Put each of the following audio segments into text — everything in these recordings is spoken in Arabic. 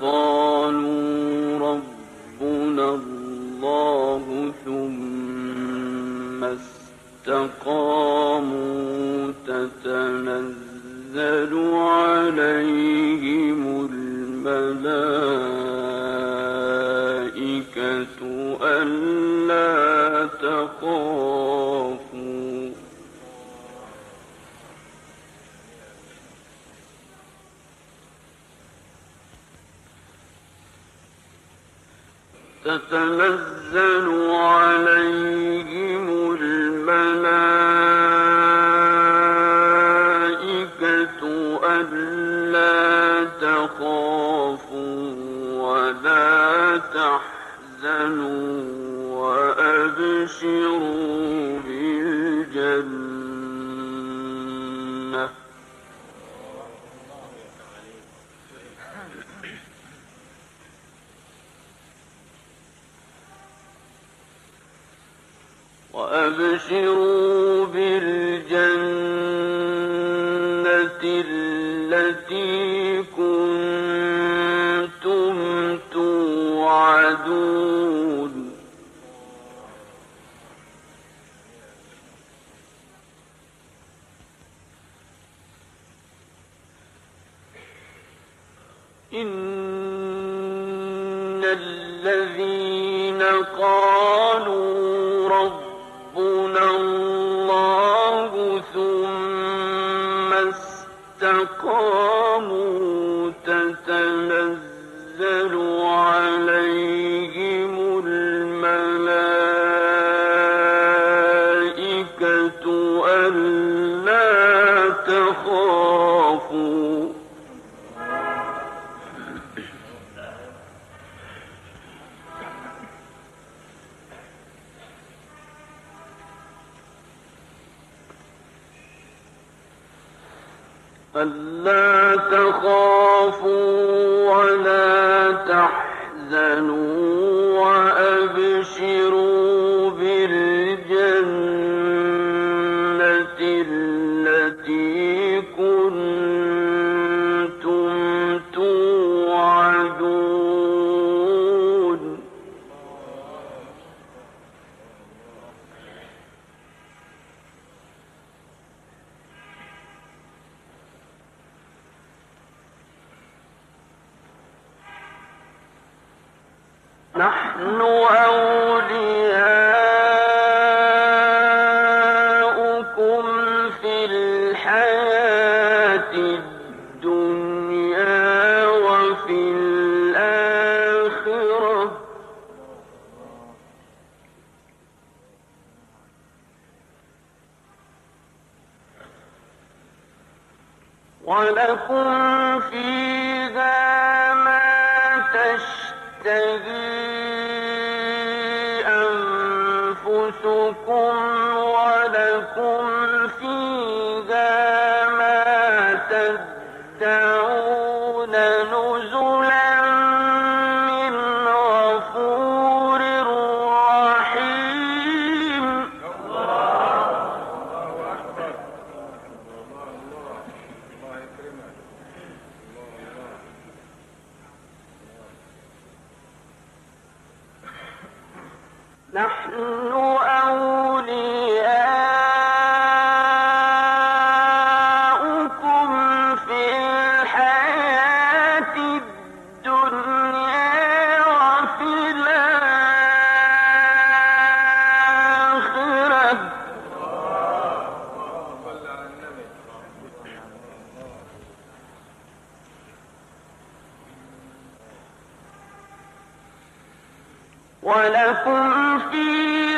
قالوا ربنا الله ثم استقاموا تتنزل عليهم الملائكة ألا تخافوا تتنزل عليهم الملائكة ألا تخافوا ولا تحزنوا وأبشروا بالجنة وأبشروا بالجنة التي كنتم توعدون إن الذين قالوا أنفسكم ولكم فيها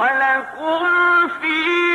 ولكم فيه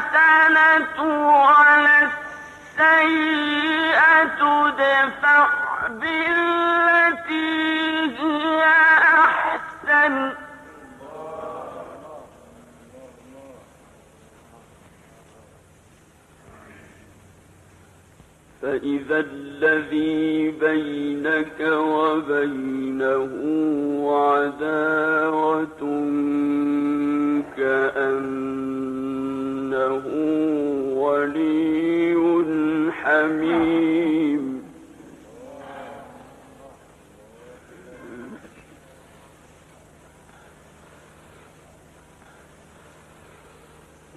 الحسنة السيئة بالتي هي أحسن. فإذا الذي بينك وبينه عداوة كأن إنه ولي حميم.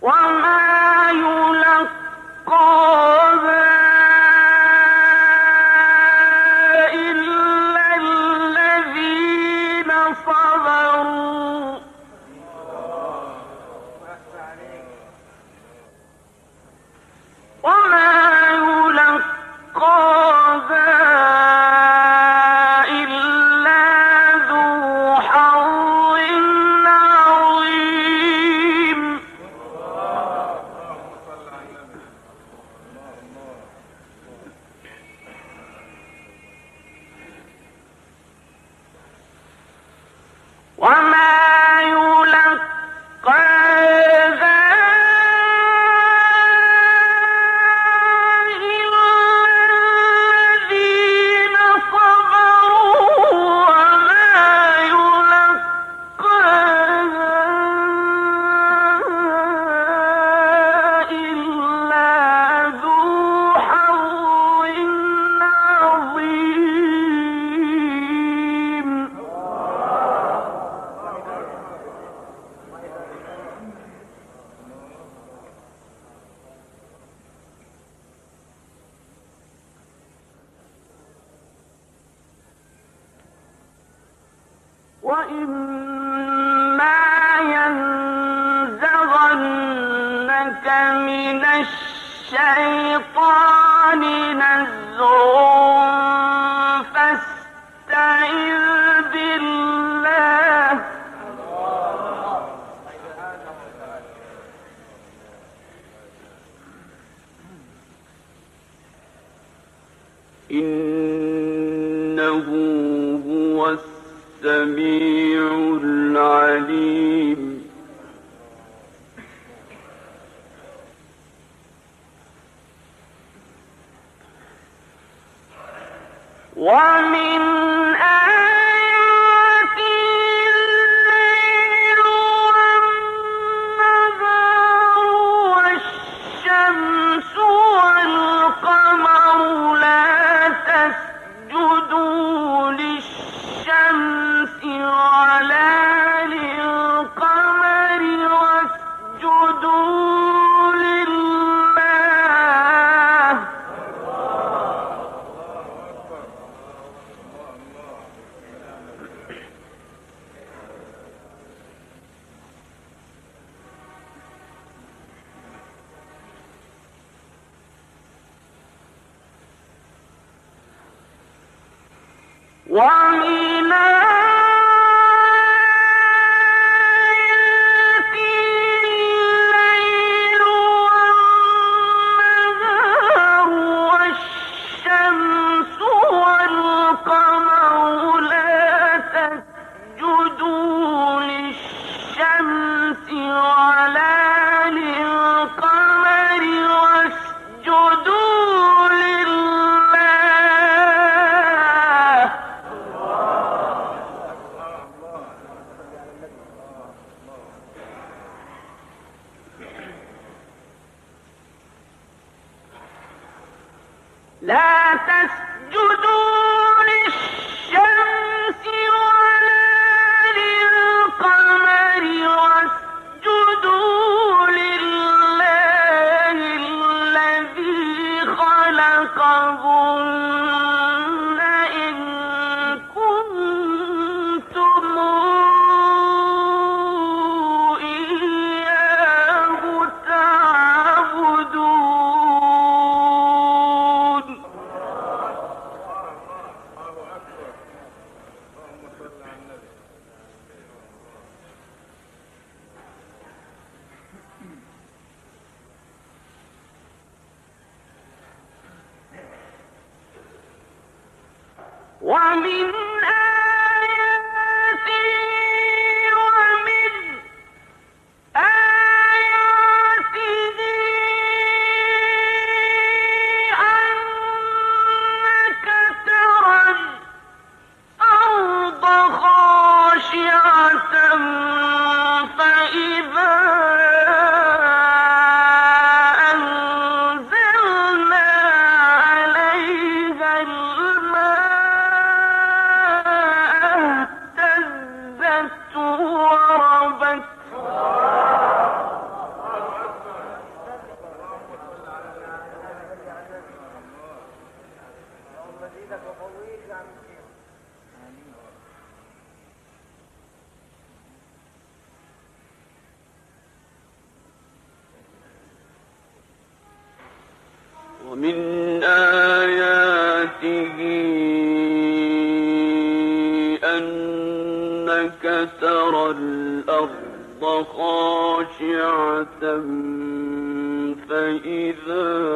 وما يلقى وإن ومن ومن آياته أنك ترى الأرض خاشعة فإذا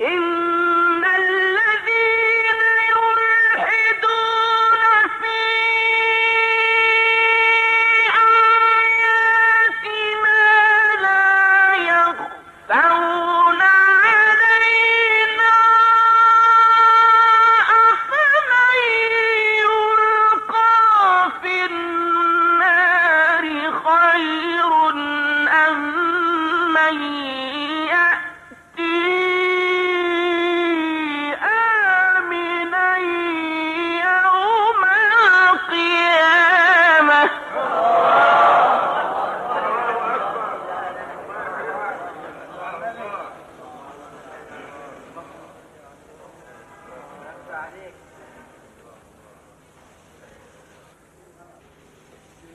إن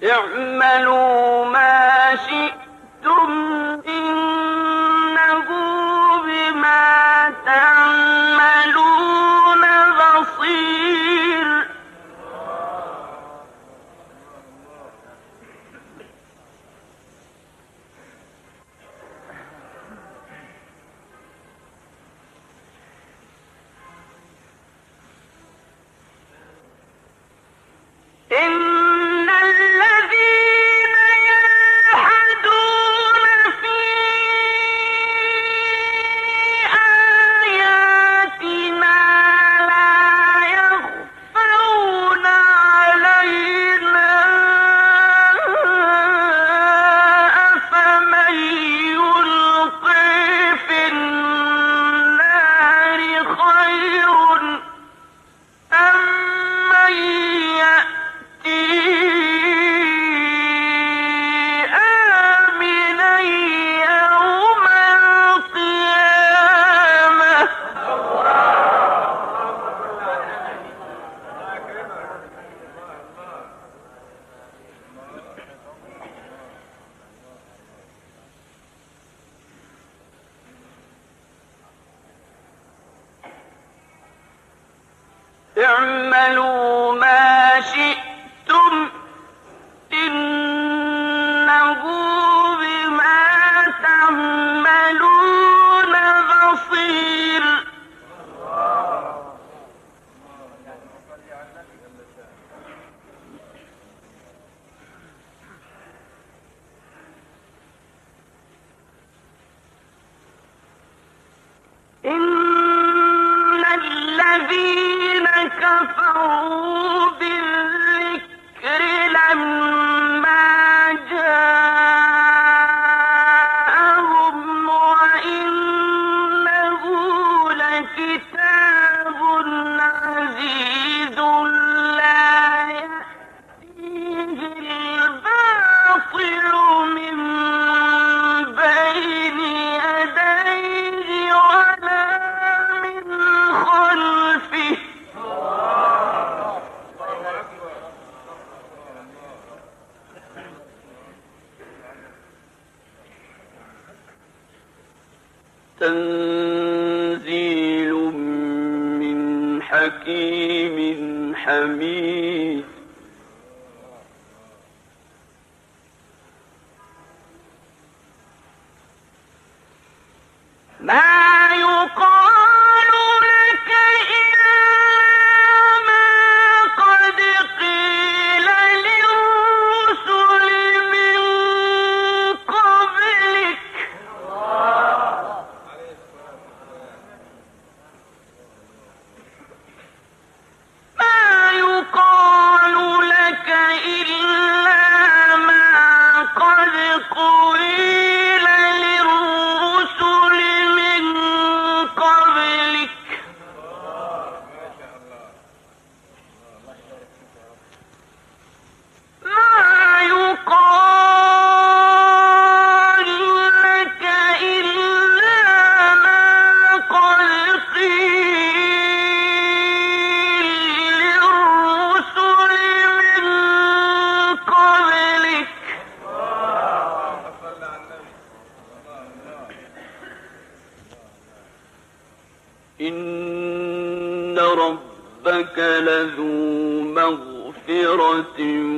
اعملوا ما شئتم إن الذين كفروا ما يقال قَدْرَةٍ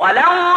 ولو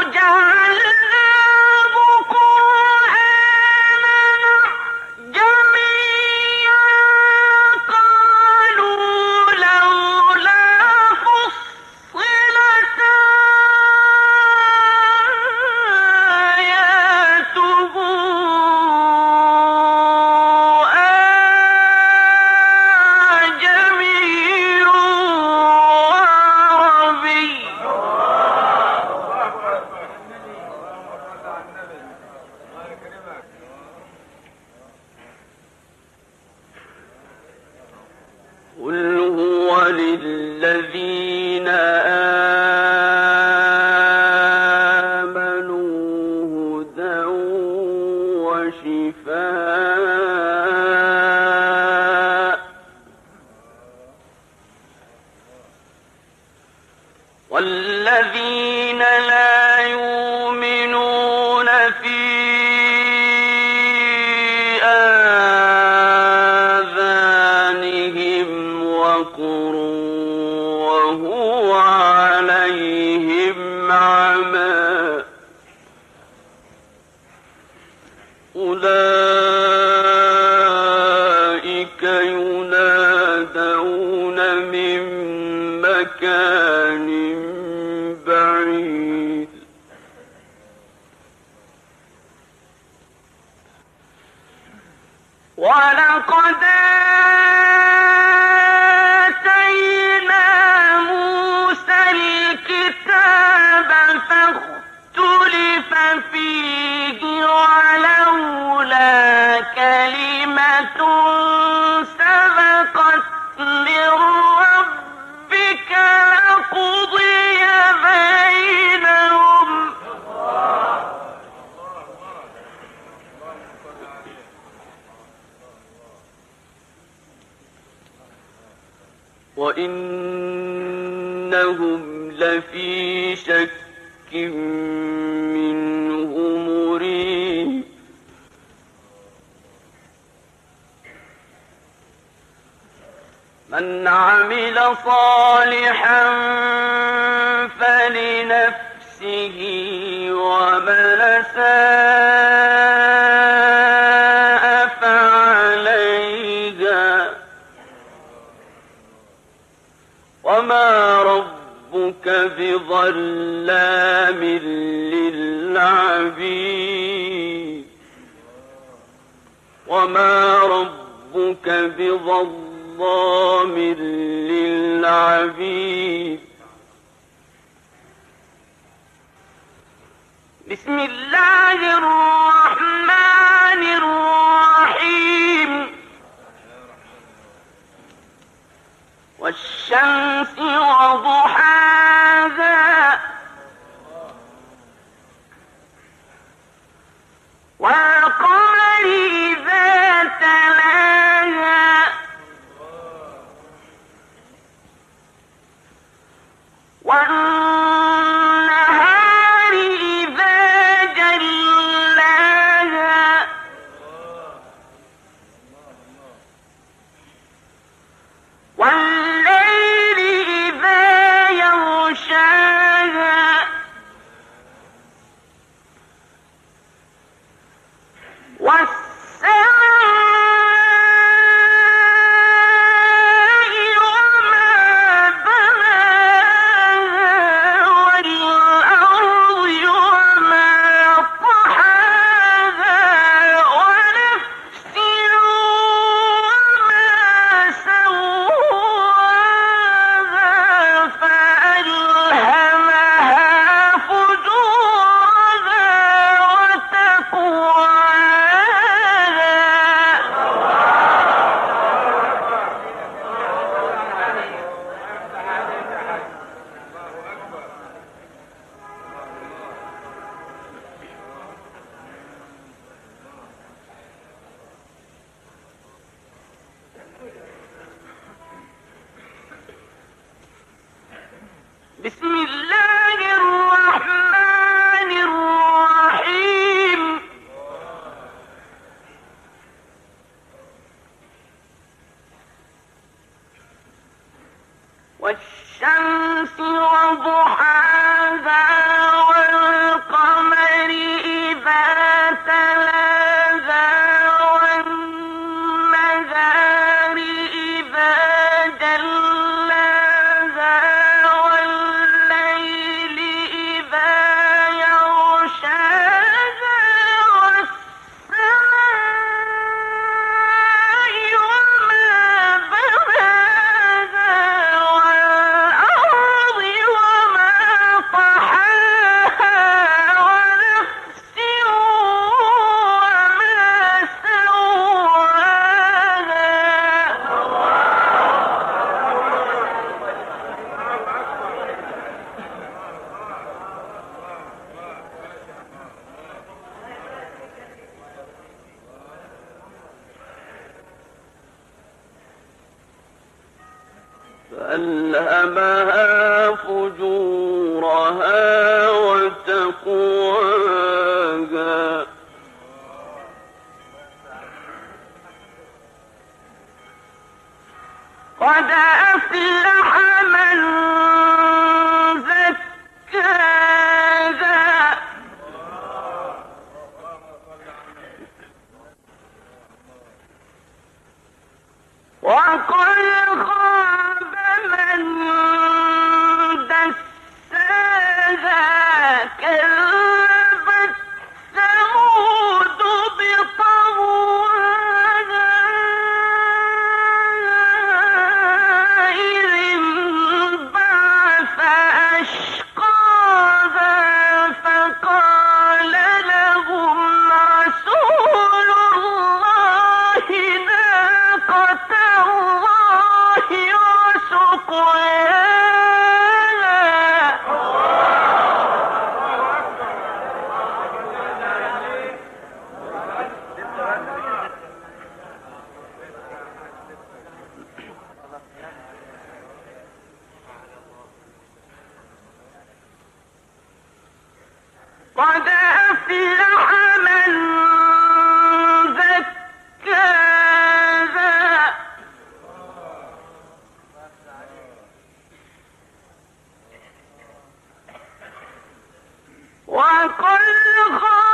في عمل صالحا فلنفسه ومن ساء فعليها. وما ربك بظلام للعبيد. وما ربك بظلام للعبيد. بسم الله الرحمن الرحيم. والشمس وضحاها. والقمر والنهار فألهمها وقد خاب